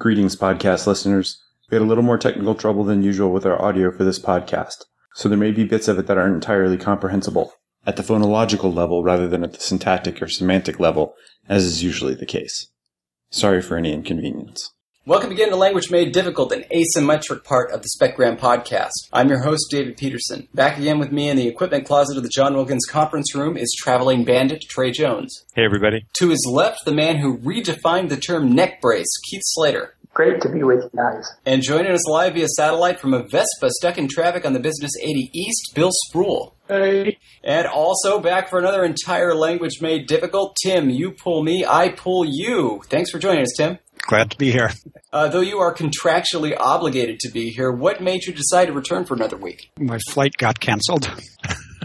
Greetings, podcast listeners. We had a little more technical trouble than usual with our audio for this podcast, so there may be bits of it that aren't entirely comprehensible at the phonological level rather than at the syntactic or semantic level, as is usually the case. Sorry for any inconvenience. Welcome again to Language Made Difficult, an asymmetric part of the SpecGram podcast. I'm your host, David Peterson. Back again with me in the equipment closet of the John Wilkins conference room is traveling bandit Trey Jones. Hey, everybody. To his left, the man who redefined the term neck brace, Keith Slater. Great to be with you guys. And joining us live via satellite from a Vespa stuck in traffic on the Business 80 East, Bill Spruiell. Hey. And also back for another entire language made difficult, Tim. You pull me, I pull you. Thanks for joining us, Tim. Glad to be here. Uh, though you are contractually obligated to be here, what made you decide to return for another week? My flight got canceled.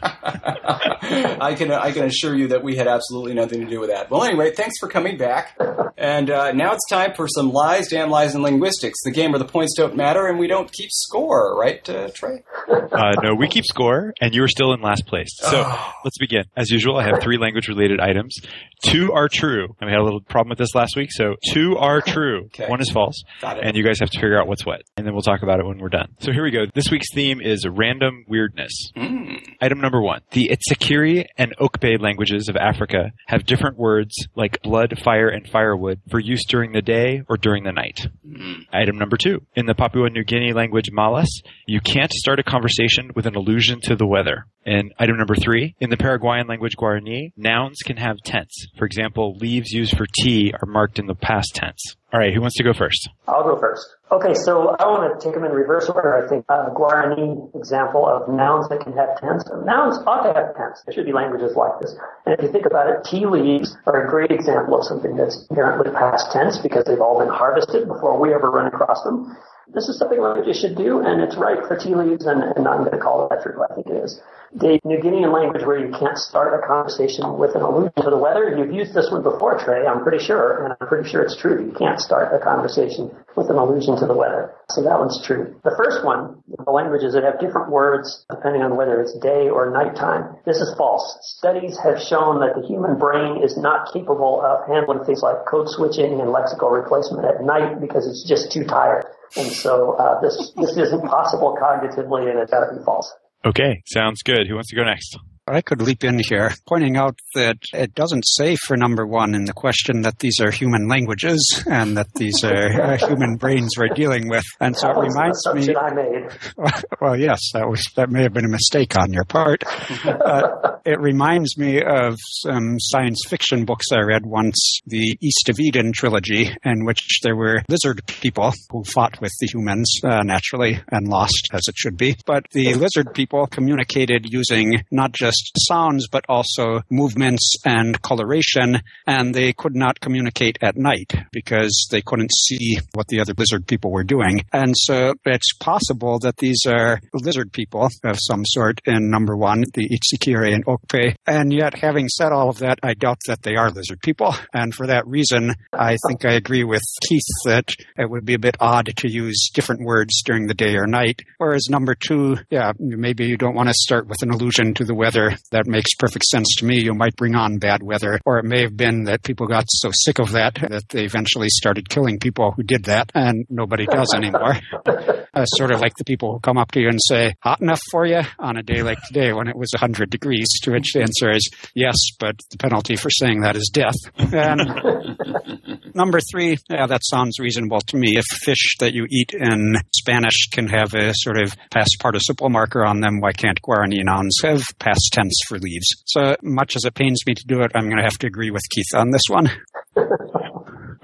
I can I can assure you that we had absolutely nothing to do with that. Well, anyway, thanks for coming back. And uh, now it's time for some lies, damn lies, and linguistics. The game where the points don't matter and we don't keep score, right, uh, Trey? Uh, no, we keep score, and you're still in last place. So Oh. let's begin. As usual, I have three language-related items. Two are true. And we had a little problem with this last week, so two are true. Okay. One is false. Got it. And you guys have to figure out what's what. And then we'll talk about it when we're done. So here we go. This week's theme is random weirdness. Mm. Item number one. The Itsekiri and Okpe languages of Africa have different words like blood, fire, and firewood for use during the day or during the night. Mm. Item number two. In the Papua New Guinea language Malas, you can't start a conversation with an allusion to the weather. And item number three. In the Paraguayan language Guarani, nouns can have tense. For example, leaves used for tea are marked in the past tense. All right, who wants to go first? I'll go first. Okay, so I want to take them in reverse order. I think uh, Guarani example of nouns that can have tense. Nouns ought to have tense. There should be languages like this. And if you think about it, tea leaves are a great example of something that's inherently past tense because they've all been harvested before we ever run across them. This is something languages should do, and it's right for tea leaves, and, and I'm going to call it that true. I think it is. The New Guinean language where you can't start a conversation with an allusion to the weather, you've used this one before, Trey, I'm pretty sure, and I'm pretty sure it's true. You can't start a conversation with an allusion to the weather. So that one's true. The first one, the languages that have different words depending on whether it's day or nighttime, this is false. Studies have shown that the human brain is not capable of handling things like code switching and lexical replacement at night because it's just too tired. And so uh, this this isn't possible cognitively, and it's got to be false. Okay, sounds good. Who wants to go next? I could leap in here, pointing out that it doesn't say for number one in the question that these are human languages and that these are uh, human brains we're dealing with. And so it That an reminds me. I made. Well, yes, that was that may have been a mistake on your part. Uh, it reminds me of some science fiction books I read once, the East of Eden trilogy, in which there were lizard people who fought with the humans uh, naturally and lost, as it should be. But the lizard people communicated using not just sounds but also movements and coloration, and they could not communicate at night because they couldn't see what the other lizard people were doing. And so it's possible that these are lizard people of some sort in number one, the Itsekiri and Okpe. And yet, having said all of that, I doubt that they are lizard people. And for that reason, I think I agree with Keith that it would be a bit odd to use different words during the day or night. Whereas number two, yeah, maybe you don't want to start with an allusion to the weather. That makes perfect sense to me. You might bring on bad weather. Or it may have been that people got so sick of that that they eventually started killing people who did that, and nobody does anymore. Uh, sort of like the people who come up to you and say, hot enough for you on a day like today when it was 100 degrees, to which the answer is yes, but the penalty for saying that is death. And number three, yeah, that sounds reasonable to me. If fish that you eat in Spanish can have a sort of past participle marker on them, why can't Guarani nouns have past tense for leaves? So much as it pains me to do it, I'm going to have to agree with Keith on this one.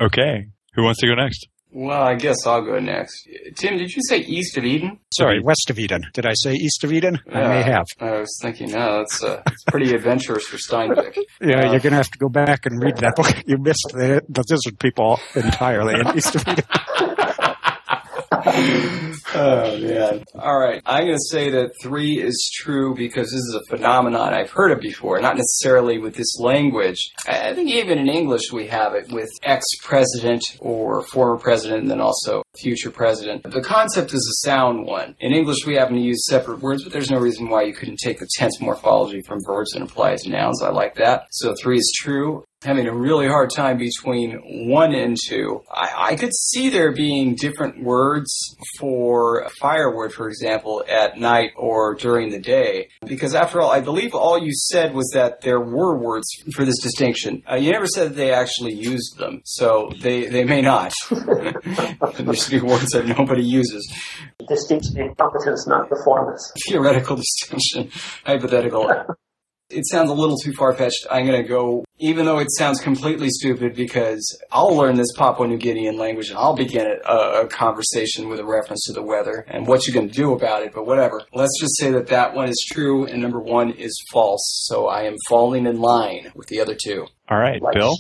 Okay. Who wants to go next? Well, I guess I'll go next. Tim, did you say East of Eden? Sorry, west of Eden. Did I say east of Eden? I may have. I was thinking, no, that's uh, it's pretty adventurous for Steinbeck. Yeah, Uh, you're going to have to go back and read that book. You missed the, the lizard people entirely in East of Eden. Oh man! All right, I'm going to say that three is true because this is a phenomenon I've heard of before. Not necessarily with this language. I think even in English we have it with ex-president or former president, and then also future president. The concept is a sound one. In English we happen to use separate words, but there's no reason why you couldn't take the tense morphology from verbs and apply it to nouns. I like that. So three is true. Having a really hard time between one and two. I, I could see there being different words for firewood, for example, at night or during the day. Because after all, I believe all you said was that there were words for this distinction. Uh, you never said that they actually used them, so they, they may not. there should be words that nobody uses. Distinction in competence, not performance. Theoretical distinction, hypothetical. It sounds a little too far fetched. I'm going to go, even though it sounds completely stupid, because I'll learn this Papua New Guinean language and I'll begin a, a conversation with a reference to the weather and what you're going to do about it, but whatever. Let's just say that that one is true and number one is false. So I am falling in line with the other two. All right, Bill?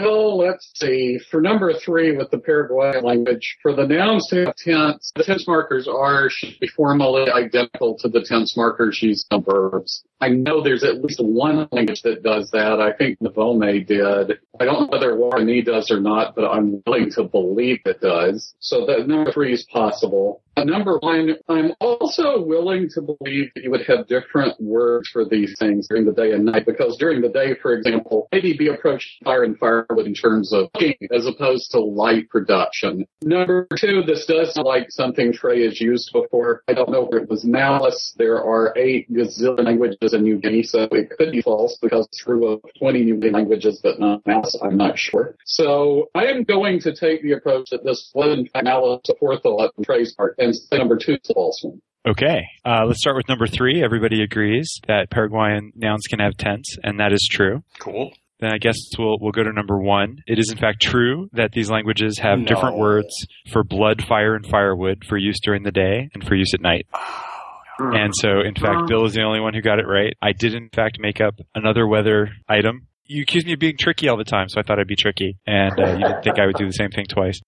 Well, let's see. For number three with the Paraguayan language, for the nouns to have tense, the tense markers are should be formally identical to the tense markers used in verbs. I know there's at least one language that does that. I think Navome did. I don't know whether Guarani does or not, but I'm willing to believe it does. So that number three is possible. Uh, number one, I'm also willing to believe that you would have different words for these things during the day and night because during the day, for example, maybe be approached fire and firewood in terms of cooking as opposed to light production. Number two, this does sound like something Trey has used before. I don't know if it was malice. There are eight gazillion languages in New Guinea, so it could be false because it's true of 20 New Guinea languages, but not malice. I'm not sure. So I am going to take the approach that this was in fact malice aforethought on Trey's part and say number two is the false one. Okay, uh, let's start with number three. Everybody agrees that Paraguayan nouns can have tense, and that is true. Cool. Then I guess we'll we'll go to number one. It is in fact true that these languages have No. different words for blood, fire, and firewood for use during the day and for use at night. And so, in fact, Bill is the only one who got it right. I did, in fact, make up another weather item. You accuse me of being tricky all the time, so I thought I'd be tricky, and uh, you didn't think I would do the same thing twice.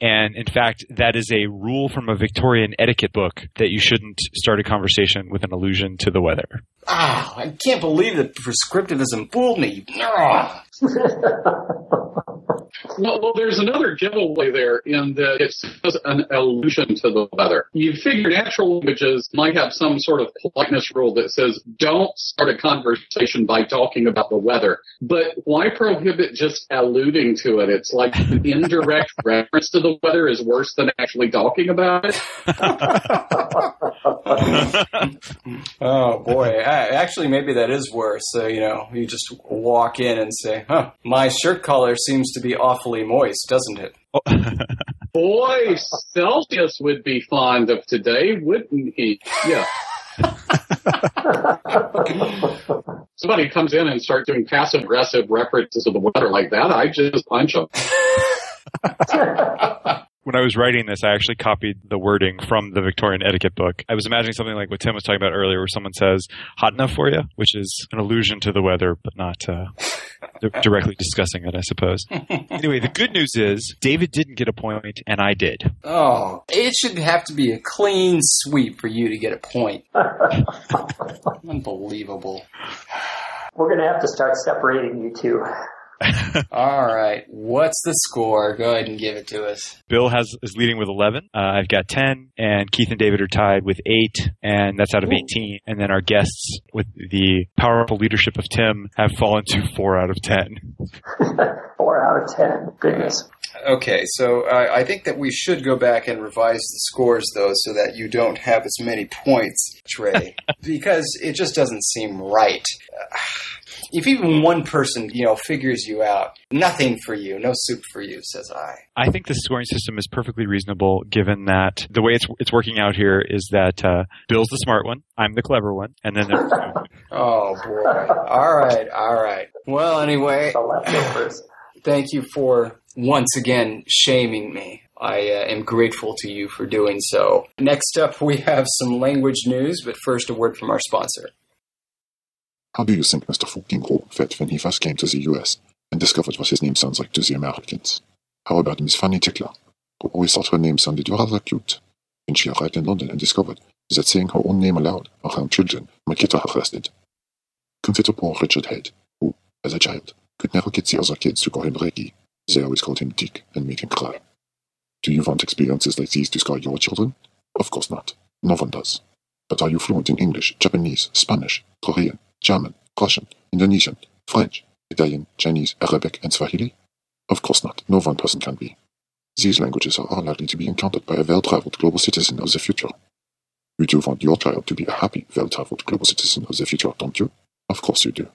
And in fact, that is a rule from a Victorian etiquette book that you shouldn't start a conversation with an allusion to the weather. Ah, I can't believe that prescriptivism fooled me. Well, well, there's another giveaway there in that it says an allusion to the weather. You figure natural languages might have some sort of politeness rule that says don't start a conversation by talking about the weather. But why prohibit just alluding to it? It's like an indirect reference to the weather is worse than actually talking about it. Oh boy, I, actually maybe that is worse. So you know, you just walk in and say, "Huh, my shirt collar seems to be awfully moist, doesn't it?" Oh. Boy, Celsius would be fond of today, wouldn't he? Yeah. Somebody comes in and starts doing passive aggressive references to the weather like that, I just punch them. when I was writing this, I actually copied the wording from the Victorian etiquette book. I was imagining something like what Tim was talking about earlier, where someone says "hot enough for you," which is an allusion to the weather, but not uh, directly discussing it, I suppose. anyway, the good news is David didn't get a point, and I did. Oh, it should have to be a clean sweep for you to get a point. Unbelievable. We're going to have to start separating you two. All right, what's the score? Go ahead and give it to us. Bill has is leading with 11. Uh, I've got 10, and Keith and David are tied with 8, and that's out of 18. And then our guests, with the powerful leadership of Tim, have fallen to 4 out of 10. Four out of ten. Goodness. Okay, so I I think that we should go back and revise the scores, though, so that you don't have as many points, Trey, because it just doesn't seem right. Uh, If even one person, you know, figures you out, nothing for you, no soup for you, says I. I think the scoring system is perfectly reasonable, given that the way it's it's working out here is that uh, Bill's the smart one, I'm the clever one, and then there's Oh boy! All right, all right. Well, anyway, thank you for once again shaming me. I uh, am grateful to you for doing so. Next up, we have some language news, but first, a word from our sponsor. How do you think Mr. fucking felt when he first came to the US and discovered what his name sounds like to the Americans? How about Miss Fanny Tickler, who always thought her name sounded rather cute when she arrived in London and discovered that saying her own name aloud around children might get her arrested? Consider poor Richard Head, who, as a child, could never get the other kids to call him Reggie. They always called him Dick and made him cry. Do you want experiences like these to scar your children? Of course not. No one does. But are you fluent in English, Japanese, Spanish, Korean, German, Russian, Indonesian, French, Italian, Chinese, Arabic, and Swahili? Of course not. No one person can be. These languages are all likely to be encountered by a well-traveled global citizen of the future. You do want your child to be a happy, well-traveled global citizen of the future, don't you? Of course you do.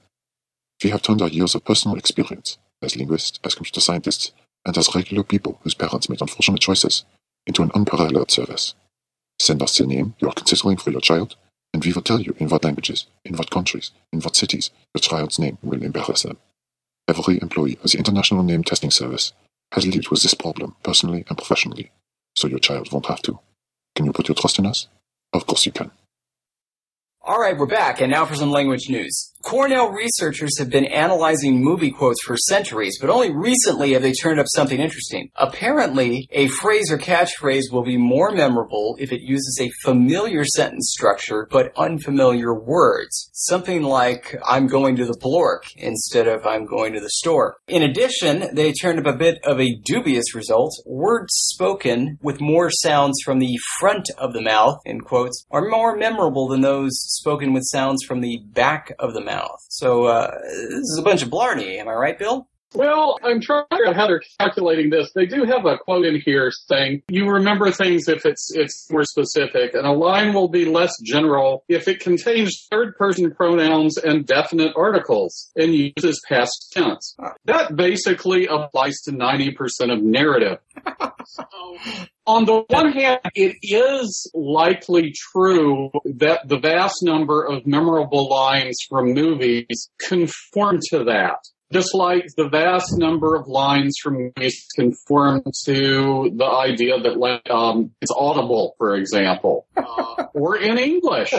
We have turned our years of personal experience, as linguists, as computer scientists, and as regular people whose parents made unfortunate choices, into an unparalleled service. Send us the name you are considering for your child, and we will tell you in what languages, in what countries, in what cities your child's name will embarrass them. Every employee of the International Name Testing Service has lived with this problem personally and professionally, so your child won't have to. Can you put your trust in us? Of course you can. All right, we're back, and now for some language news. Cornell researchers have been analyzing movie quotes for centuries, but only recently have they turned up something interesting. Apparently, a phrase or catchphrase will be more memorable if it uses a familiar sentence structure but unfamiliar words. Something like, I'm going to the Blork instead of I'm going to the store. In addition, they turned up a bit of a dubious result. Words spoken with more sounds from the front of the mouth, in quotes, are more memorable than those spoken with sounds from the back of the mouth. So uh, this is a bunch of blarney. Am I right, Bill? Well, I'm trying to figure out how they're calculating this. They do have a quote in here saying you remember things if it's it's more specific, and a line will be less general if it contains third person pronouns and definite articles and uses past tense. That basically applies to 90% of narrative. On the one hand, it is likely true that the vast number of memorable lines from movies conform to that just like the vast number of lines from movies conform to the idea that um, it's audible, for example, uh, or in English.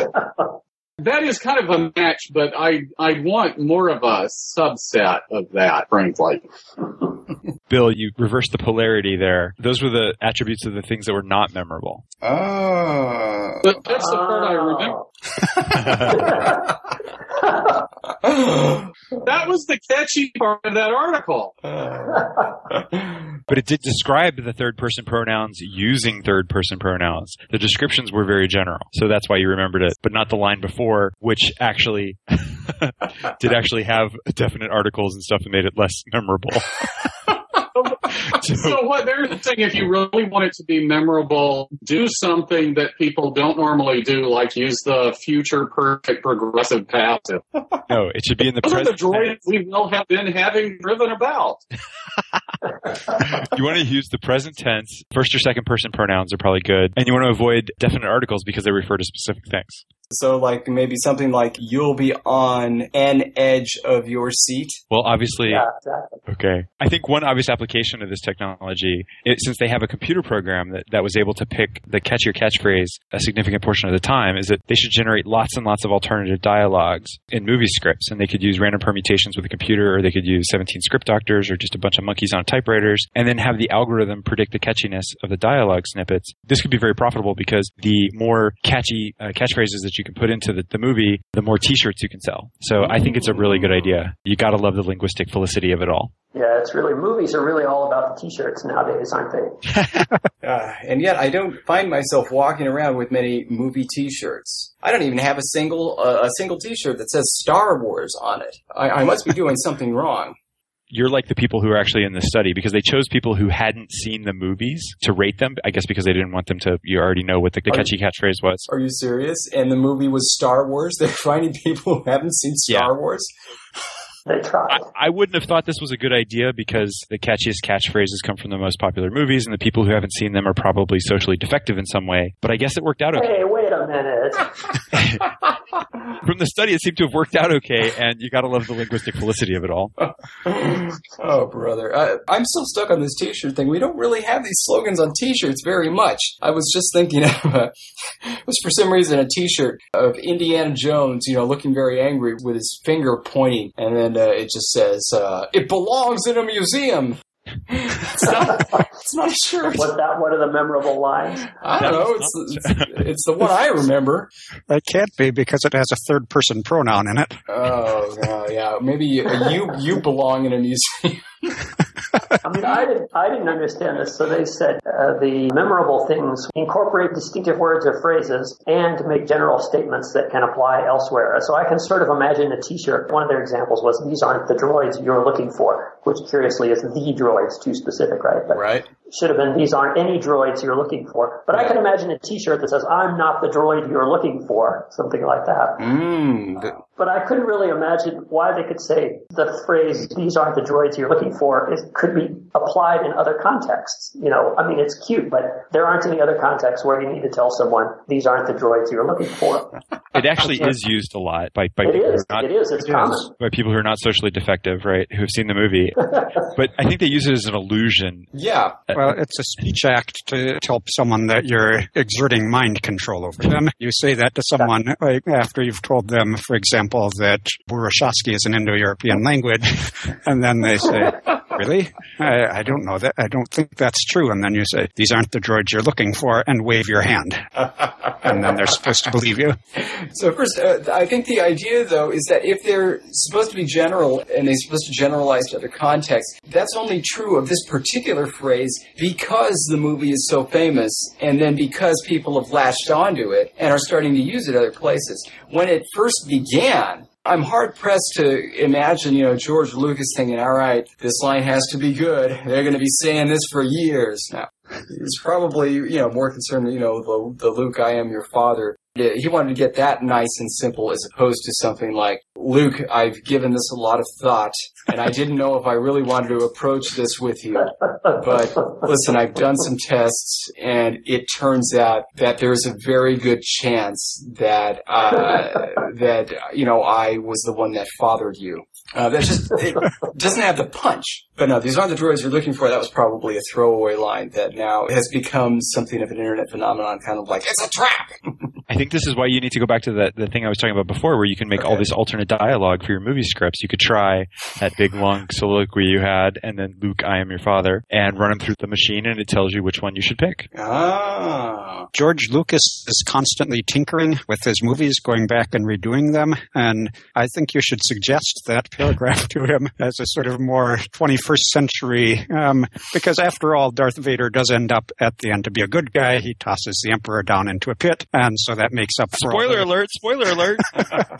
That is kind of a match, but I I want more of a subset of that, frankly. Bill, you reversed the polarity there. Those were the attributes of the things that were not memorable. Oh. But that's the part I remember. that was the catchy part of that article. but it did describe the third person pronouns using third person pronouns. The descriptions were very general. So that's why you remembered it, but not the line before, which actually did actually have definite articles and stuff and made it less memorable. so what they're saying, if you really want it to be memorable, do something that people don't normally do, like use the future perfect progressive passive. No, it should be in the Those are present. the droids tense. we will have been having driven about. you want to use the present tense. First or second person pronouns are probably good. And you want to avoid definite articles because they refer to specific things. So, like maybe something like "You'll be on an edge of your seat." Well, obviously, Yeah, exactly. Okay. I think one obvious application of this technology, it, since they have a computer program that, that was able to pick the catch your catchphrase a significant portion of the time, is that they should generate lots and lots of alternative dialogues in movie scripts. And they could use random permutations with a computer, or they could use 17 script doctors, or just a bunch of monkeys on typewriters, and then have the algorithm predict the catchiness of the dialogue snippets. This could be very profitable because the more catchy uh, catchphrases that you can put into the, the movie, the more t-shirts you can sell. So I think it's a really good idea. You gotta love the linguistic felicity of it all. Yeah, it's really movies are really all about the t-shirts nowadays, aren't they? Uh, and yet, I don't find myself walking around with many movie T-shirts. I don't even have a single uh, a single T-shirt that says Star Wars on it. I, I must be doing something wrong. You're like the people who are actually in the study because they chose people who hadn't seen the movies to rate them. I guess because they didn't want them to. You already know what the, the Are catchy catchphrase was. Are you serious? And the movie was Star Wars. They're finding people who haven't seen Star Wars. They tried. I, I wouldn't have thought this was a good idea because the catchiest catchphrases come from the most popular movies, and the people who haven't seen them are probably socially defective in some way. But I guess it worked out okay. Hey, wait a minute. From the study, it seemed to have worked out okay, and you got to love the linguistic felicity of it all. oh, brother. I, I'm still stuck on this T-shirt thing. We don't really have these slogans on T-shirts very much. I was just thinking of, uh, it was for some reason a T-shirt of Indiana Jones, you know, looking very angry with his finger pointing, and then uh, it just says, uh, "It belongs in a museum." it's, not, it's not a shirt. What that? What are the memorable lines? I don't know. It's, it's, it's the one I remember. That can't be because it has a third person pronoun in it. Oh, no, yeah. Maybe you, you you belong in a museum. I mean, I didn't, I didn't understand this. So they said uh, the memorable things incorporate distinctive words or phrases and make general statements that can apply elsewhere. So I can sort of imagine a T-shirt. One of their examples was, "These aren't the droids you're looking for," which curiously is the droids, too specific, right? But Right. should have been, "These aren't any droids you're looking for." But I can imagine a T-shirt that says, "I'm not the droid you're looking for," something like that. Mm. Th- But I couldn't really imagine why they could say the phrase, these aren't the droids you're looking for, it could be applied in other contexts. You know, I mean, it's cute, but there aren't any other contexts where you need to tell someone, these aren't the droids you're looking for. It actually is used a lot by, by It people who is, are not it is, it's common. by people who are not socially defective, right? Who've seen the movie. but I think they use it as an illusion. Yeah. Uh, well, it's a speech act to tell someone that you're exerting mind control over them. You say that to someone like after you've told them, for example, that Burushaski is an Indo-European language, and then they say, "Really? I, I don't know that. I don't think that's true." And then you say, "These aren't the droids you're looking for," and wave your hand, and then they're supposed to believe you. So first, uh, I think the idea though is that if they're supposed to be general and they're supposed to generalize to other contexts, that's only true of this particular phrase because the movie is so famous and then because people have latched onto it and are starting to use it other places. When it first began, I'm hard pressed to imagine, you know, George Lucas thinking, all right, this line has to be good. They're going to be saying this for years. Now, he's probably, you know, more concerned, you know, the, the Luke, I am your father. He wanted to get that nice and simple as opposed to something like, Luke, I've given this a lot of thought and I didn't know if I really wanted to approach this with you. But listen, I've done some tests and it turns out that there's a very good chance that, uh, that, you know, I was the one that fathered you. Uh, that just, it doesn't have the punch. But no, these aren't the droids you're looking for. That was probably a throwaway line that now has become something of an internet phenomenon, kind of like, it's a trap! I think this is why you need to go back to the, the thing I was talking about before, where you can make all Okay. this alternate dialogue for your movie scripts. You could try that big long soliloquy you had, and then Luke, I am your father, and run them through the machine, and it tells you which one you should pick. Ah. George Lucas is constantly tinkering with his movies, going back and redoing them. And I think you should suggest that paragraph to him as a sort of more 21st century, um, because after all, Darth Vader does end up at the end to be a good guy. He tosses the Emperor down into a pit, and so that makes up for all Spoiler the- alert! Spoiler alert!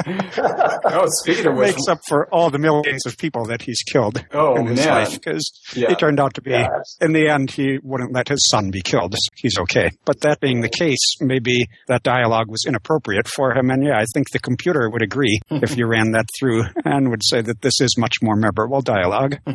Oh, speaking of which, makes up for all the millions of people that he's killed Oh, in his man. life because Yeah. he turned out to be Yes. in the end he wouldn't let his son be killed he's okay but that being the case maybe that dialogue was inappropriate for him and yeah i think the computer would agree if you ran that through and would say that this is much more memorable dialogue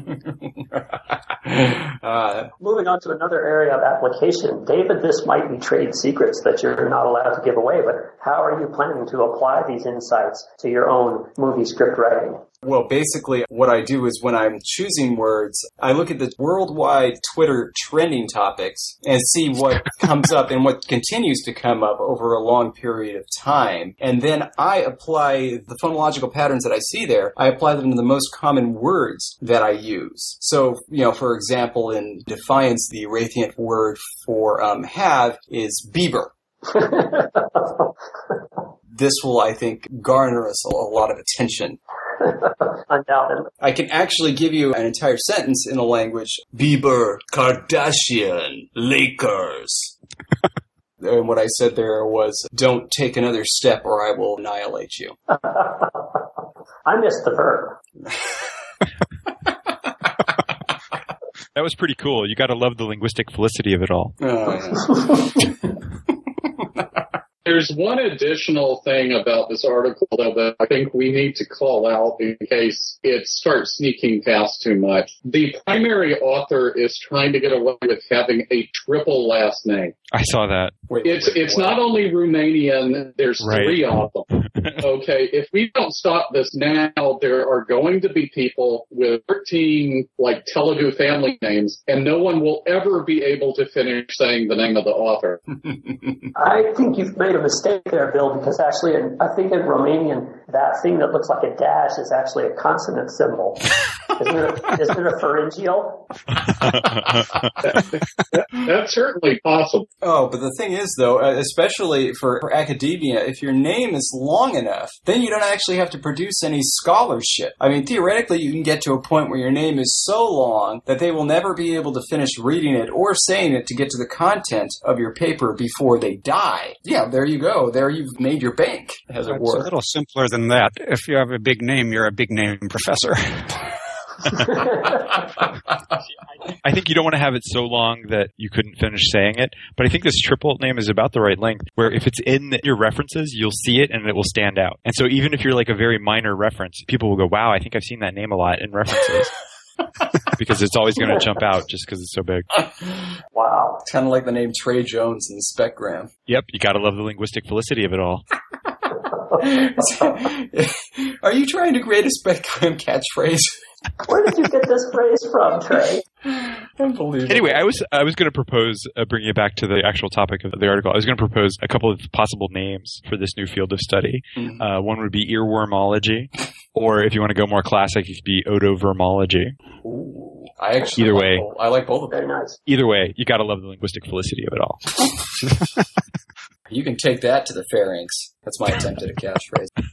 uh, Moving on to another area of application, David, this might be trade secrets that you're not allowed to give away, but how are you planning to apply these insights to your own movie script writing? Well, basically, what I do is when I'm choosing words, I look at the worldwide Twitter trending topics and see what comes up and what continues to come up over a long period of time. And then I apply the phonological patterns that I see there, I apply them to the most common words that I use. So, you know, for example, in Defiance, the Irathient word for um, have is Bieber. This will, I think, garner us a lot of attention. Undoubtedly. I can actually give you an entire sentence in a language. Bieber, Kardashian, Lakers. and what I said there was, don't take another step or I will annihilate you. I missed the verb. that was pretty cool. You got to love the linguistic felicity of it all. Uh, There's one additional thing about this article though that I think we need to call out in case it starts sneaking past too much. The primary author is trying to get away with having a triple last name. I saw that. wait, It's wait, it's what? not only Romanian, there's Right. three of them. Okay, if we don't stop this now, there are going to be people with 13 like Telugu family names, and no one will ever be able to finish saying the name of the author. I think you've made a mistake there, Bill, because actually, in, I think in Romanian, that thing that looks like a dash is actually a consonant symbol. Isn't it, isn't it a pharyngeal? That's certainly possible. Oh, but the thing is, though, uh, especially for, for academia, if your name is long enough, then you don't actually have to produce any scholarship. I mean, theoretically, you can get to a point where your name is so long that they will never be able to finish reading it or saying it to get to the content of your paper before they die. Yeah, there you go. There you've made your bank, as it were. It's a little simpler than that. If you have a big name, you're a big name professor. I think you don't want to have it so long that you couldn't finish saying it. But I think this triple name is about the right length, where if it's in your references, you'll see it and it will stand out. And so even if you're like a very minor reference, people will go, "Wow, I think I've seen that name a lot in references." because it's always going to jump out just because it's so big. Wow. It's kind of like the name Trey Jones in the specgram. Yep, you got to love the linguistic felicity of it all. Are you trying to create a specgram catchphrase? Where did you get this phrase from, Trey? Unbelievable. Anyway, I was I was going to propose uh, bringing it back to the actual topic of the article. I was going to propose a couple of possible names for this new field of study. Mhm. Uh, one would be earwormology, or if you want to go more classic, it could be otovermology. Ooh, I actually Either like way. both. I like both of them. Very nice. Either way, you got to love the linguistic felicity of it all. You can take that to the pharynx. That's my attempt at a catchphrase.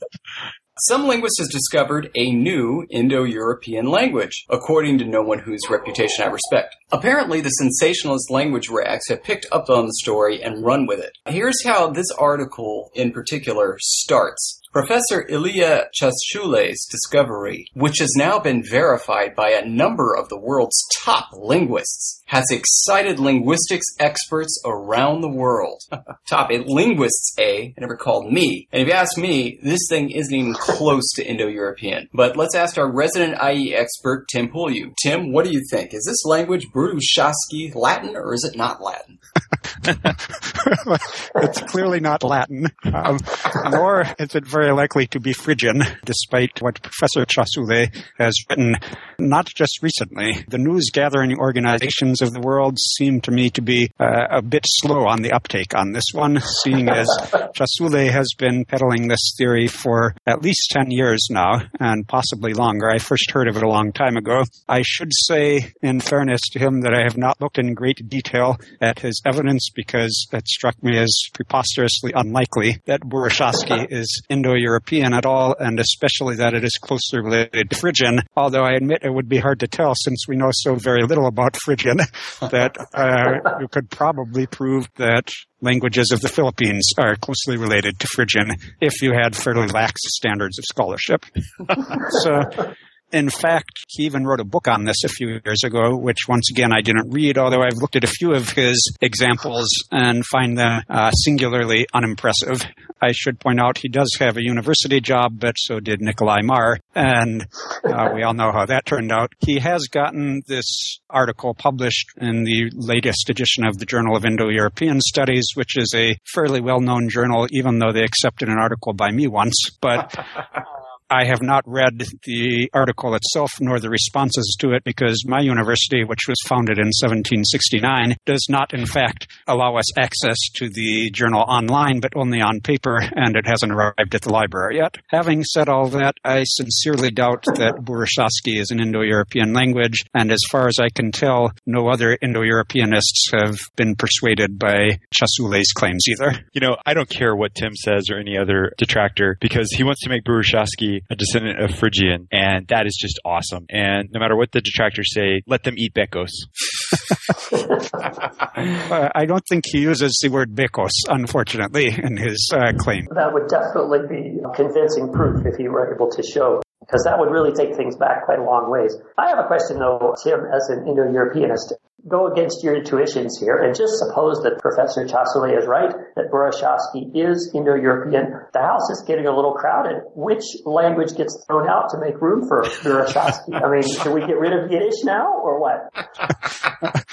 Some linguists have discovered a new Indo-European language, according to no one whose reputation I respect. Apparently, the sensationalist language rags have picked up on the story and run with it. Here's how this article in particular starts. Professor Ilya Chashule's discovery, which has now been verified by a number of the world's top linguists, has excited linguistics experts around the world. top linguists, eh? Never called me. And if you ask me, this thing isn't even close to Indo-European. But let's ask our resident IE expert, Tim Pulju. Tim, what do you think? Is this language Burushaski Latin or is it not Latin? it's clearly not Latin, um, nor is it very likely to be Phrygian, despite what Professor Chasule has written, not just recently. The news gathering organizations of the world seem to me to be uh, a bit slow on the uptake on this one, seeing as Chasule has been peddling this theory for at least 10 years now, and possibly longer. I first heard of it a long time ago. I should say, in fairness to him, that I have not looked in great detail at his evidence because it struck me as preposterously unlikely that Burashevsky is Indo-European at all, and especially that it is closely related to Phrygian, although I admit it would be hard to tell since we know so very little about Phrygian that uh, you could probably prove that languages of the Philippines are closely related to Phrygian if you had fairly lax standards of scholarship. so, in fact, he even wrote a book on this a few years ago, which once again I didn't read, although I've looked at a few of his examples and find them uh, singularly unimpressive. I should point out he does have a university job, but so did Nikolai Marr, and uh, we all know how that turned out. He has gotten this article published in the latest edition of the Journal of Indo-European Studies, which is a fairly well-known journal, even though they accepted an article by me once. But I have not read the article itself nor the responses to it because my university, which was founded in 1769, does not, in fact, allow us access to the journal online, but only on paper, and it hasn't arrived at the library yet. Having said all that, I sincerely doubt that Burashevsky is an Indo-European language, and as far as I can tell, no other Indo-Europeanists have been persuaded by Chasule's claims either. You know, I don't care what Tim says or any other detractor because he wants to make Burushaski a descendant of Phrygian, and that is just awesome. And no matter what the detractors say, let them eat Bekos. Uh, I don't think he uses the word bekos, unfortunately, in his uh, claim. That would definitely be convincing proof if he were able to show, because that would really take things back quite a long ways. I have a question though, Tim, as an Indo-Europeanist. Go against your intuitions here and just suppose that Professor Chasule is right, that Burashevsky is Indo-European. The house is getting a little crowded. Which language gets thrown out to make room for Burashevsky? I mean, should we get rid of Yiddish now or what?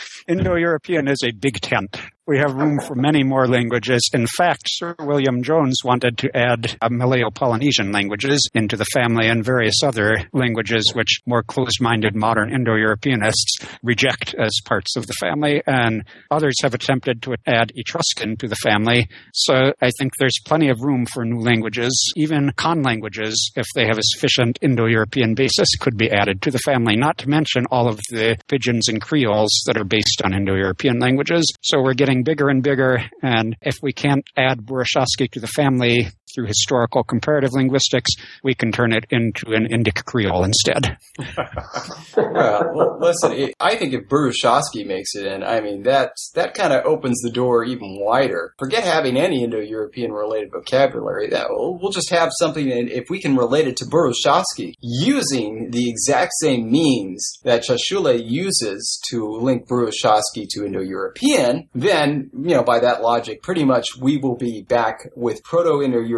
Indo-European is a big tent. We have room for many more languages. In fact, Sir William Jones wanted to add uh, Malayo-Polynesian languages into the family and various other languages which more closed-minded modern Indo-Europeanists reject as parts of the family, and others have attempted to add Etruscan to the family. So I think there's plenty of room for new languages. Even con languages, if they have a sufficient Indo-European basis, could be added to the family, not to mention all of the pidgins and creoles that are based on Indo-European languages. So we're getting bigger and bigger, and if we can't add Burushaski to the family through historical comparative linguistics, we can turn it into an Indic Creole instead. well, listen, I think if Burushaski makes it in, I mean that that kind of opens the door even wider. Forget having any Indo-European related vocabulary. That we'll, we'll just have something, and if we can relate it to Burushaski using the exact same means that Chashule uses to link Burushaski to Indo-European, then you know by that logic, pretty much we will be back with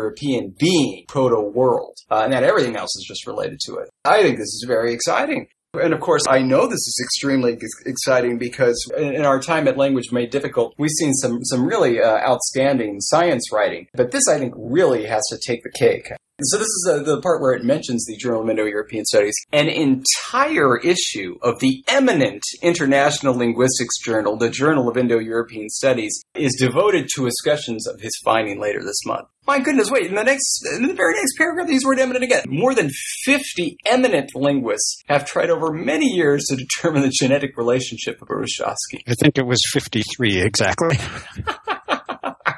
Proto-Indo-European being proto-world, uh, and that everything else is just related to it. I think this is very exciting. And of course, I know this is extremely exciting because in in our time at Language Made Difficult, we've seen some, some really uh, outstanding science writing. But this, I think, really has to take the cake. So this is uh, the part where it mentions the Journal of Indo-European Studies. An entire issue of the eminent International Linguistics Journal, the Journal of Indo-European Studies, is devoted to discussions of his finding later this month. My goodness, wait, in the next, in the very next paragraph, these word eminent again. More than 50 eminent linguists have tried over many years to determine the genetic relationship of Burushaski. I think it was 53 exactly.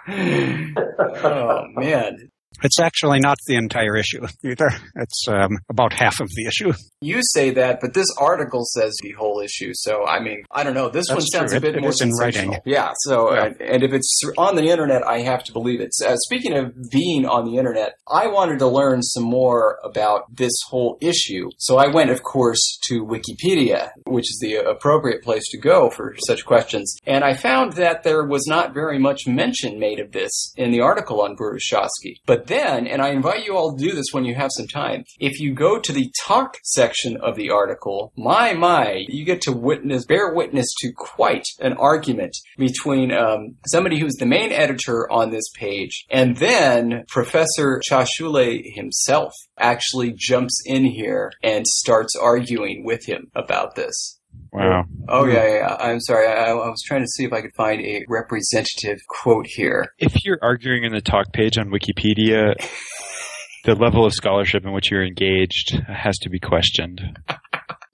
oh, man. It's actually not the entire issue either. It's um, about half of the issue. You say that, but this article says the whole issue. So, I mean, I don't know. This That's one sounds true. a bit It- it more is in sensational. writing. Yeah. So, Yeah. uh, and if it's on the internet, I have to believe it. Uh, speaking of being on the internet, I wanted to learn some more about this whole issue. So, I went, of course, to Wikipedia, which is the appropriate place to go for such questions. And I found that there was not very much mention made of this in the article on Burushaski. But then, and I invite you all to do this when you have some time, if you go to the talk section of the article, my, my, you get to witness, bear witness to quite an argument between um, somebody who's the main editor on this page and then Professor Chashule himself actually jumps in here and starts arguing with him about this. Wow. Oh yeah, hmm. yeah. yeah. I'm sorry. I, I was trying to see if I could find a representative quote here. If you're arguing in the talk page on Wikipedia, the level of scholarship in which you're engaged has to be questioned.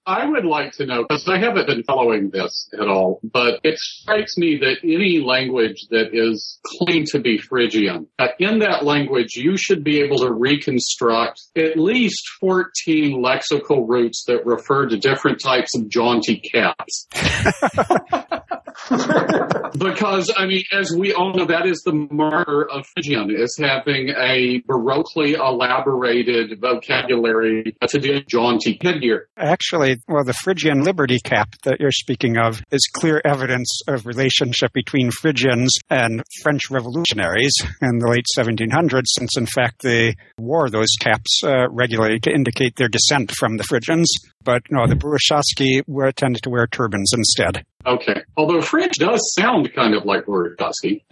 I would like to know, because I haven't been following this at all, but it strikes me that any language that is claimed to be Phrygian, uh, in that language, you should be able to reconstruct at least 14 lexical roots that refer to different types of jaunty caps. because, I mean, as we all know, that is the marker of Phrygian, is having a baroquely elaborated vocabulary to do jaunty headgear. Actually, well, the Phrygian Liberty Cap that you're speaking of is clear evidence of relationship between Phrygians and French revolutionaries in the late 1700s, since in fact they wore those caps uh, regularly to indicate their descent from the Phrygians. But no, the Burushaski were tended to wear turbans instead. Okay. Although French does sound kind of like Wordowski.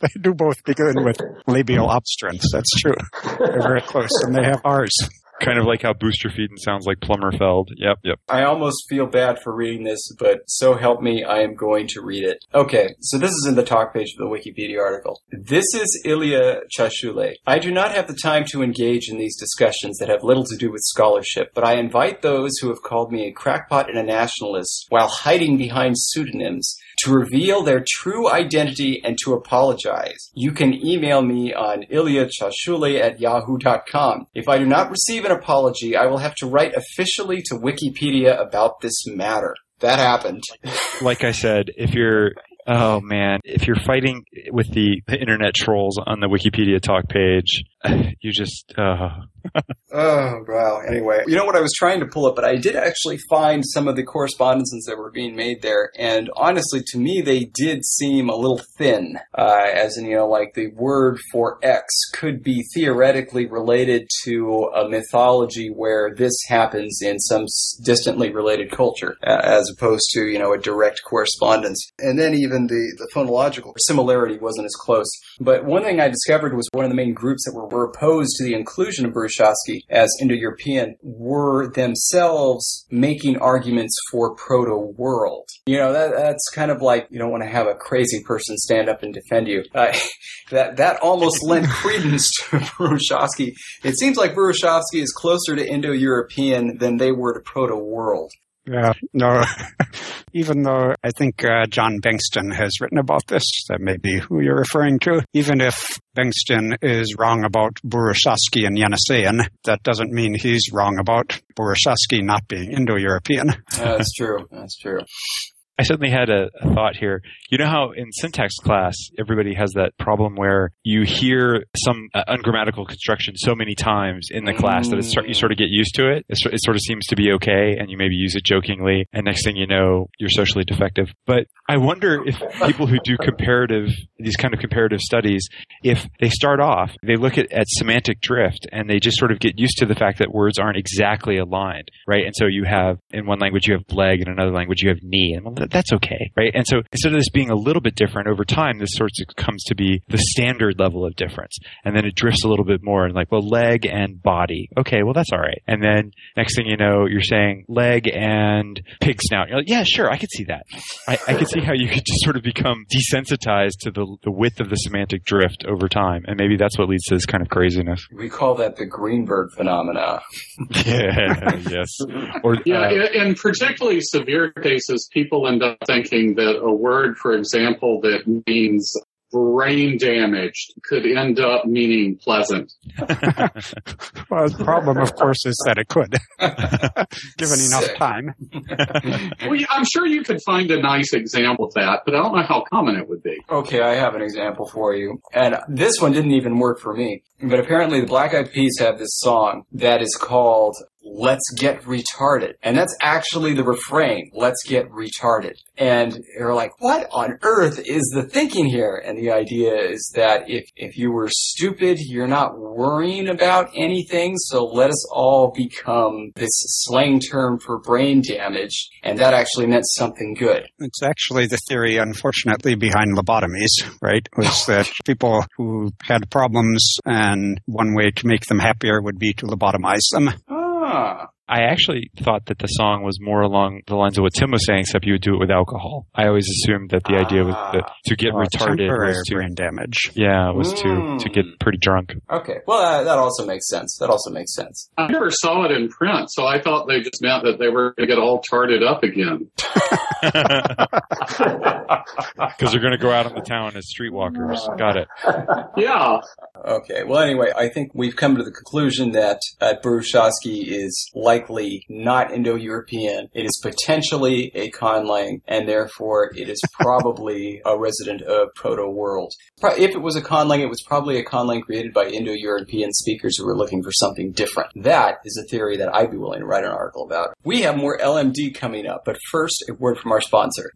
they do both begin with labial obstruents. That's true. They're very close, and they have R's. Kind of like how Boosterfeeden sounds like Plummerfeld. Yep, yep. I almost feel bad for reading this, but so help me, I am going to read it. Okay, so this is in the talk page of the Wikipedia article. This is Ilya Chashule. I do not have the time to engage in these discussions that have little to do with scholarship, but I invite those who have called me a crackpot and a nationalist while hiding behind pseudonyms to reveal their true identity and to apologize. You can email me on ilyachashule at yahoo.com. If I do not receive an apology, I will have to write officially to Wikipedia about this matter. That happened. Like I said, if you're Oh man, if you're fighting with the, the internet trolls on the Wikipedia talk page, you just uh, Oh, wow. Anyway, you know what I was trying to pull up, but I did actually find some of the correspondences that were being made there. And honestly, to me, they did seem a little thin. Uh, as in, you know, like the word for X could be theoretically related to a mythology where this happens in some distantly related culture, uh, as opposed to, you know, a direct correspondence. And then even the, the phonological similarity wasn't as close. But one thing I discovered was one of the main groups that were, were opposed to the inclusion of Burushavsky as Indo-European were themselves making arguments for proto-world. You know, that, that's kind of like you don't want to have a crazy person stand up and defend you. Uh, that that almost lent credence to Burushavsky. It seems like Burushavsky is closer to Indo-European than they were to proto-world. Yeah, no. even though I think uh, John Bengtson has written about this, that may be who you're referring to. Even if Bengtson is wrong about Burushaski and Yeniseian, that doesn't mean he's wrong about Burushaski not being Indo-European. yeah, That's true. That's true. I certainly had a, a, thought here. You know how in syntax class, everybody has that problem where you hear some uh, ungrammatical construction so many times in the mm. class that start, you sort of get used to it. it. It sort of seems to be okay, and you maybe use it jokingly, and next thing you know, you're socially defective. But I wonder if people who do comparative, these kind of comparative studies, if they start off, they look at, at semantic drift, and they just sort of get used to the fact that words aren't exactly aligned, right? And so you have, in one language, you have leg, and in another language, you have knee, and that's okay, right? And so instead of this being a little bit different over time, this sort of comes to be the standard level of difference. And then it drifts a little bit more and like, well, leg and body. Okay, well, that's all right. And then next thing you know, you're saying leg and pig snout. You're like, yeah, sure, I could see that. I, I could see how you could just sort of become desensitized to the, the width of the semantic drift over time. And maybe that's what leads to this kind of craziness. We call that the Greenberg phenomena. yeah, yes. Or, yeah, uh, in particularly severe cases, people end up thinking that a word, for example, that means brain damaged could end up meaning pleasant. well, the problem, of course, is that it could, given enough time. well, I'm sure you could find a nice example of that, but I don't know how common it would be. Okay, I have an example for you. And this one didn't even work for me. But apparently the Black Eyed Peas have this song that is called let's get retarded. And that's actually the refrain, let's get retarded. And you're like, what on earth is the thinking here? And the idea is that if, if you were stupid, you're not worrying about anything, so let us all become this slang term for brain damage. And that actually meant something good. It's actually the theory, unfortunately, behind lobotomies, right? Was that people who had problems and one way to make them happier would be to lobotomize them. Oh, Ah. I actually thought that the song was more along the lines of what Tim was saying, except you would do it with alcohol. I always assumed that the idea was that to get Ah. Well, retarded temporary was to brain damage. yeah was to Mm. to get pretty drunk. Okay. Well, uh, that also makes sense. That also makes sense. I never saw it in print, so I thought they just meant that they were going to get all tarted up again. Because they're going to go out on the town as streetwalkers. Got it. Yeah, Okay. Well, anyway, I think we've come to the conclusion that uh, Burushaski is likely not Indo-European. It is potentially a conlang, and therefore it is probably a resident of Proto-World. Pro- If it was a conlang, it was probably a conlang created by Indo-European speakers who were looking for something different. That is a theory that I'd be willing to write an article about. We have more LMD coming up, but first, a word from our sponsor.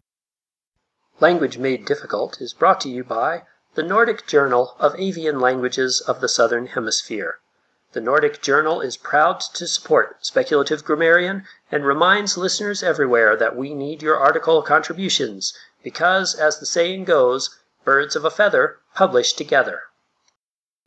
Language Made Difficult is brought to you by the Nordic Journal of Avian Languages of the Southern Hemisphere. The Nordic Journal is proud to support Speculative Grammarian and reminds listeners everywhere that we need your article contributions because, as the saying goes, birds of a feather publish together.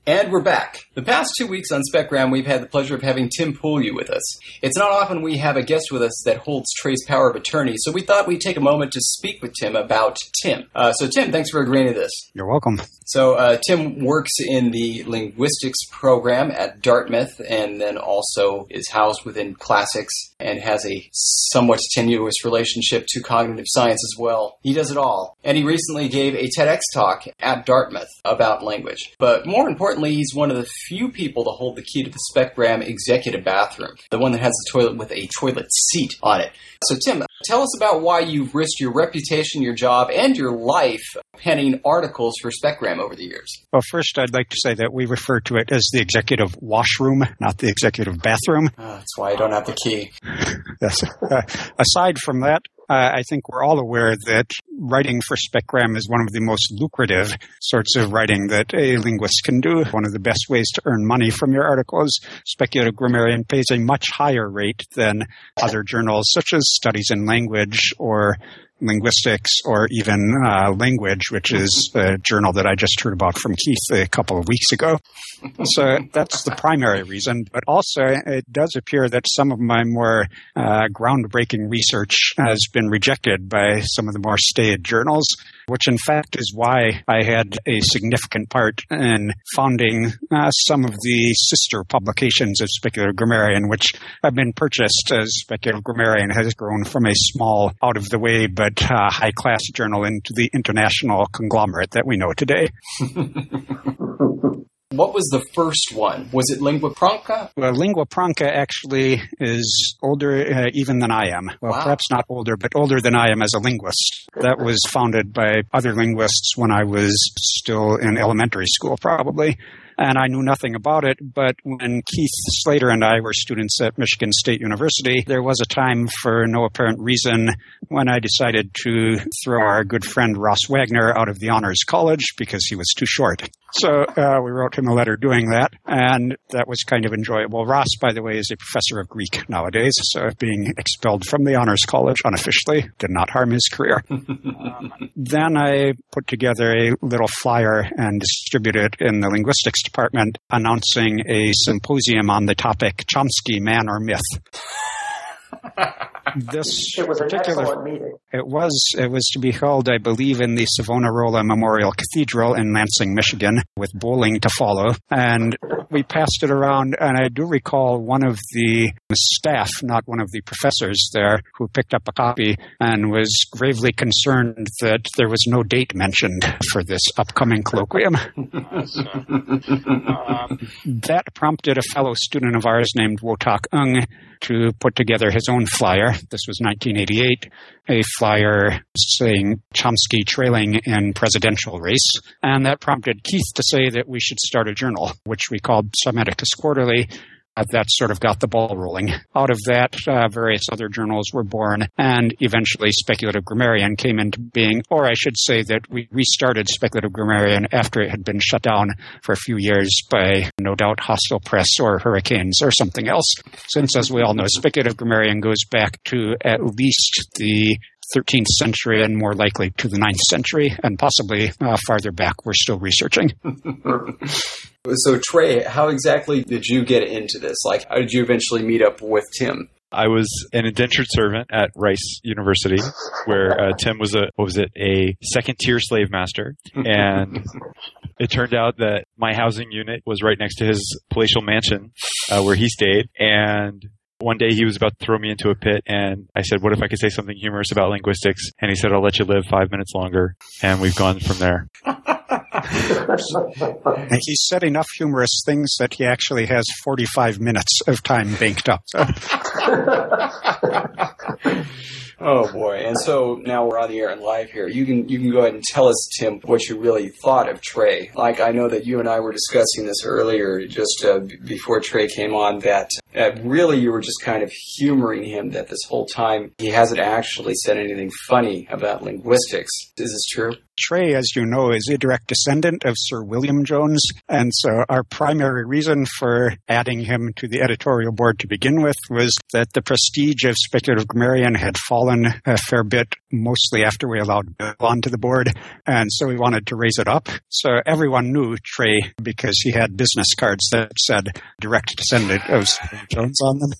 And we're back. The past two weeks on Specgram, we've had the pleasure of having Tim Pulju with us. It's not often we have a guest with us that holds Trey's power of attorney, so we thought we'd take a moment to speak with Tim about Tim. Uh, so, Tim, thanks for agreeing to this. You're welcome. So, uh, Tim works in the linguistics program at Dartmouth and then also is housed within classics and has a somewhat tenuous relationship to cognitive science as well. He does it all. And he recently gave a TEDx talk at Dartmouth about language. But more importantly, he's one of the few people to hold the key to the Specgram executive bathroom, the one that has the toilet with a toilet seat on it. So, Tim, Tell us about why you've risked your reputation, your job, and your life penning articles for SpecGram over the years. Well, first, I'd like to say that we refer to it as the executive washroom, not the executive bathroom. Oh, that's why I don't have the key. yes. Uh, aside from that, uh, I think we're all aware that writing for SpecGram is one of the most lucrative sorts of writing that a linguist can do. One of the best ways to earn money from your articles. Speculative Grammarian pays a much higher rate than other journals such as Studies in Language or linguistics or even uh, language, which is a journal that I just heard about from Keith a couple of weeks ago. So that's the primary reason. But also, it does appear that some of my more uh, groundbreaking research has been rejected by some of the more staid journals, which in fact is why I had a significant part in founding uh, some of the sister publications of Speculative Grammarian, which have been purchased as Speculative Grammarian has grown from a small, out of the way, but uh, high class journal into the international conglomerate that we know today. What was the first one? Was it Lingua Franca? Well, Lingua Franca actually is older uh, even than I am. Well, Wow. perhaps not older, but older than I am as a linguist. That was founded by other linguists when I was still in elementary school, probably. And I knew nothing about it, but when Keith Slater and I were students at Michigan State University, there was a time for no apparent reason when I decided to throw our good friend Ross Wagner out of the honors college because he was too short. So uh, we wrote him a letter doing that, and that was kind of enjoyable. Ross, by the way, is a professor of Greek nowadays, so being expelled from the honors college unofficially did not harm his career. Um, then I put together a little flyer and distributed it in the linguistics department announcing a symposium on the topic Chomsky, man or myth. This It was an particular excellent meeting. it was it was to be held, I believe, in the Savonarola Memorial Cathedral in Lansing, Michigan, with bowling to follow. And we passed it around, and I do recall one of the staff, not one of the professors there, who picked up a copy and was gravely concerned that there was no date mentioned for this upcoming colloquium. Um, that prompted a fellow student of ours named Wotak Ung to put together his own flyer. This was 1988, a flyer saying Chomsky trailing in presidential race. And that prompted Keith to say that we should start a journal, which we called Psammeticus Quarterly. That sort of got the ball rolling. Out of that, uh, various other journals were born, and eventually Speculative Grammarian came into being, or I should say that we restarted Speculative Grammarian after it had been shut down for a few years by no doubt hostile press or hurricanes or something else. Since, as we all know, Speculative Grammarian goes back to at least the 13th century and more likely to the 9th century, and possibly uh, farther back. We're still researching. So, Trey, how exactly did you get into this? Like, how did you eventually meet up with Tim? I was an indentured servant at Rice University, where uh, Tim was a what was it a second tier slave master, and it turned out that my housing unit was right next to his palatial mansion uh, where he stayed, and. One day he was about to throw me into a pit, and I said, "What if I could say something humorous about linguistics?" And he said, "I'll let you live five minutes longer." And we've gone from there. And he said enough humorous things that he actually has 45 minutes of time banked up. So, Oh boy! And so now we're on the air and live here. You can you can go ahead and tell us, Tim, what you really thought of Trey. Like I know that you and I were discussing this earlier, just uh, b- before Trey came on. That uh, really you were just kind of humoring him. That this whole time he hasn't actually said anything funny about linguistics. Is this true? Trey, as you know, is a direct descendant of Sir William Jones. And so our primary reason for adding him to the editorial board to begin with was that the prestige of Speculative Grammarian had fallen a fair bit, mostly after we allowed Bill onto the board. And so we wanted to raise it up. So everyone knew Trey because he had business cards that said direct descendant of Sir Jones on them.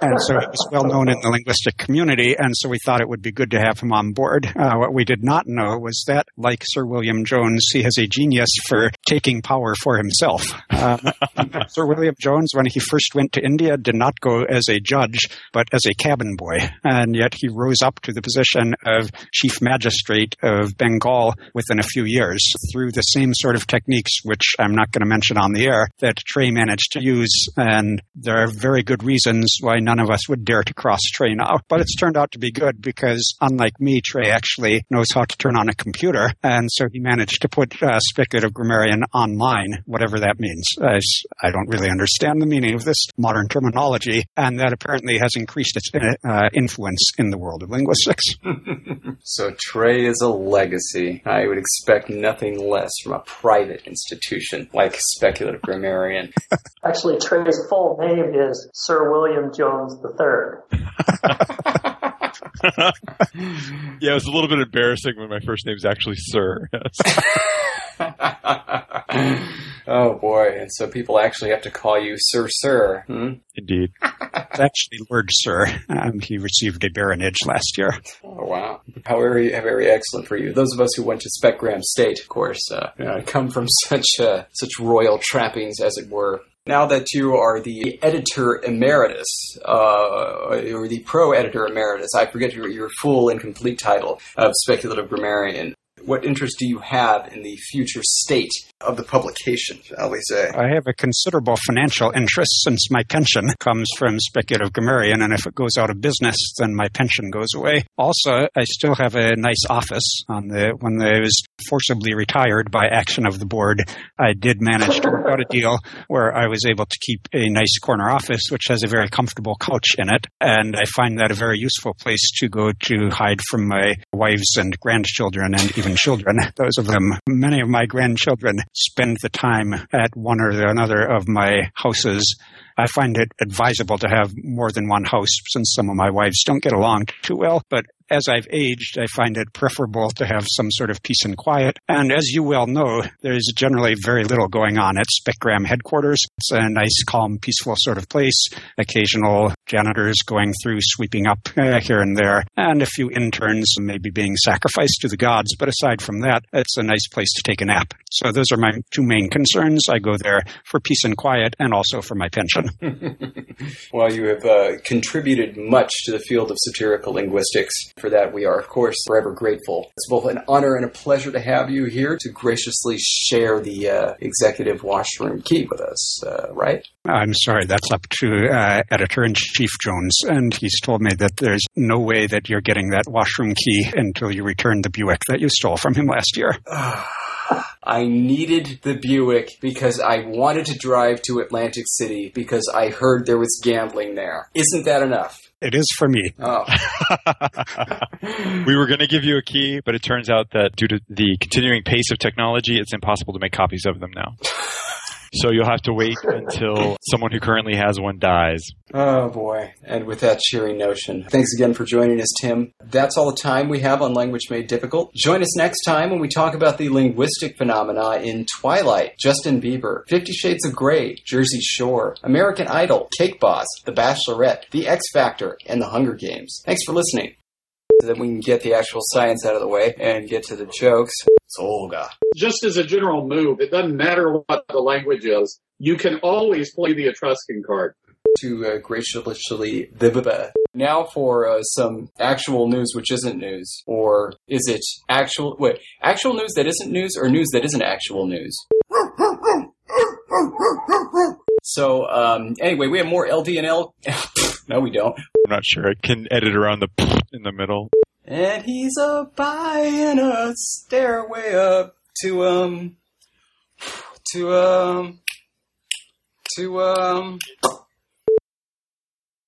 And so he was well known in the linguistic community, and so we thought it would be good to have him on board. Uh, what we did not know was that, like Sir William Jones, he has a genius for taking power for himself. Uh, Sir William Jones, when he first went to India, did not go as a judge, but as a cabin boy, and yet he rose up to the position of chief magistrate of Bengal within a few years through the same sort of techniques, which I'm not going to mention on the air, that Trey managed to use. And there are very good reasons why none of us would dare to cross Trey now. But it's turned out to be good because, unlike me, Trey actually knows how to turn on a computer, and so he managed to put uh, speculative grammarian online, whatever that means. I, I don't really understand the meaning of this modern terminology, and that apparently has increased its uh, influence in the world of linguistics. so Trey is a legacy. I would expect nothing less from a private institution like Speculative Grammarian. Actually, Trey's full name is Sir William Jones III. yeah, it was a little bit embarrassing when my first name is actually Sir. oh boy! And so people actually have to call you Sir, Sir. Hmm? Indeed. it's actually Lord Sir. Um, he received a baronage last year. Oh wow! How very, very excellent for you. Those of us who went to Specgram State, of course, uh, you know, come from such uh, such royal trappings, as it were. Now that you are the editor emeritus, uh, or the pro editor emeritus, I forget your, your full and complete title of Speculative Grammarian. What interest do you have in the future state of the publication, shall we say? I have a considerable financial interest since my pension comes from Speculative Grammarian, and if it goes out of business, then my pension goes away. Also, I still have a nice office on the when I was forcibly retired by action of the board. I did manage to work out a deal where I was able to keep a nice corner office, which has a very comfortable couch in it, and I find that a very useful place to go to hide from my wives and grandchildren and even children. Those of them, many of my grandchildren spend the time at one or another of my houses. I find it advisable to have more than one house since some of my wives don't get along too well, but as I've aged, I find it preferable to have some sort of peace and quiet. And as you well know, there's generally very little going on at Specgram headquarters. It's a nice, calm, peaceful sort of place. Occasional janitors going through, sweeping up uh, here and there, and a few interns maybe being sacrificed to the gods. But aside from that, it's a nice place to take a nap. So those are my two main concerns. I go there for peace and quiet and also for my pension. Well, you have uh, contributed much to the field of satirical linguistics. For that, we are, of course, forever grateful. It's both an honor and a pleasure to have you here to graciously share the uh, executive washroom key with us, uh, right? I'm sorry, that's up to uh, editor in chief Jones, and he's told me that there's no way that you're getting that washroom key until you return the Buick that you stole from him last year. I needed the Buick because I wanted to drive to Atlantic City because I heard there was gambling there. Isn't that enough? It is for me. Oh. we were going to give you a key, but it turns out that due to the continuing pace of technology, it's impossible to make copies of them now. So you'll have to wait until someone who currently has one dies. Oh boy. And with that cheery notion, thanks again for joining us, Tim. That's all the time we have on Language Made Difficult. Join us next time when we talk about the linguistic phenomena in Twilight, Justin Bieber, Fifty Shades of Grey, Jersey Shore, American Idol, Cake Boss, The Bachelorette, The X Factor, and The Hunger Games. Thanks for listening. So that we can get the actual science out of the way and get to the jokes. It's Just as a general move, it doesn't matter what the language is. You can always play the Etruscan card. To uh, graciously now for uh, some actual news which isn't news, or is it actual? Wait, actual news that isn't news, or news that isn't actual news? So um, anyway, we have more LD and L. no, we don't. I'm not sure. I can edit around the in the middle. And he's a buying a stairway up to um to um to um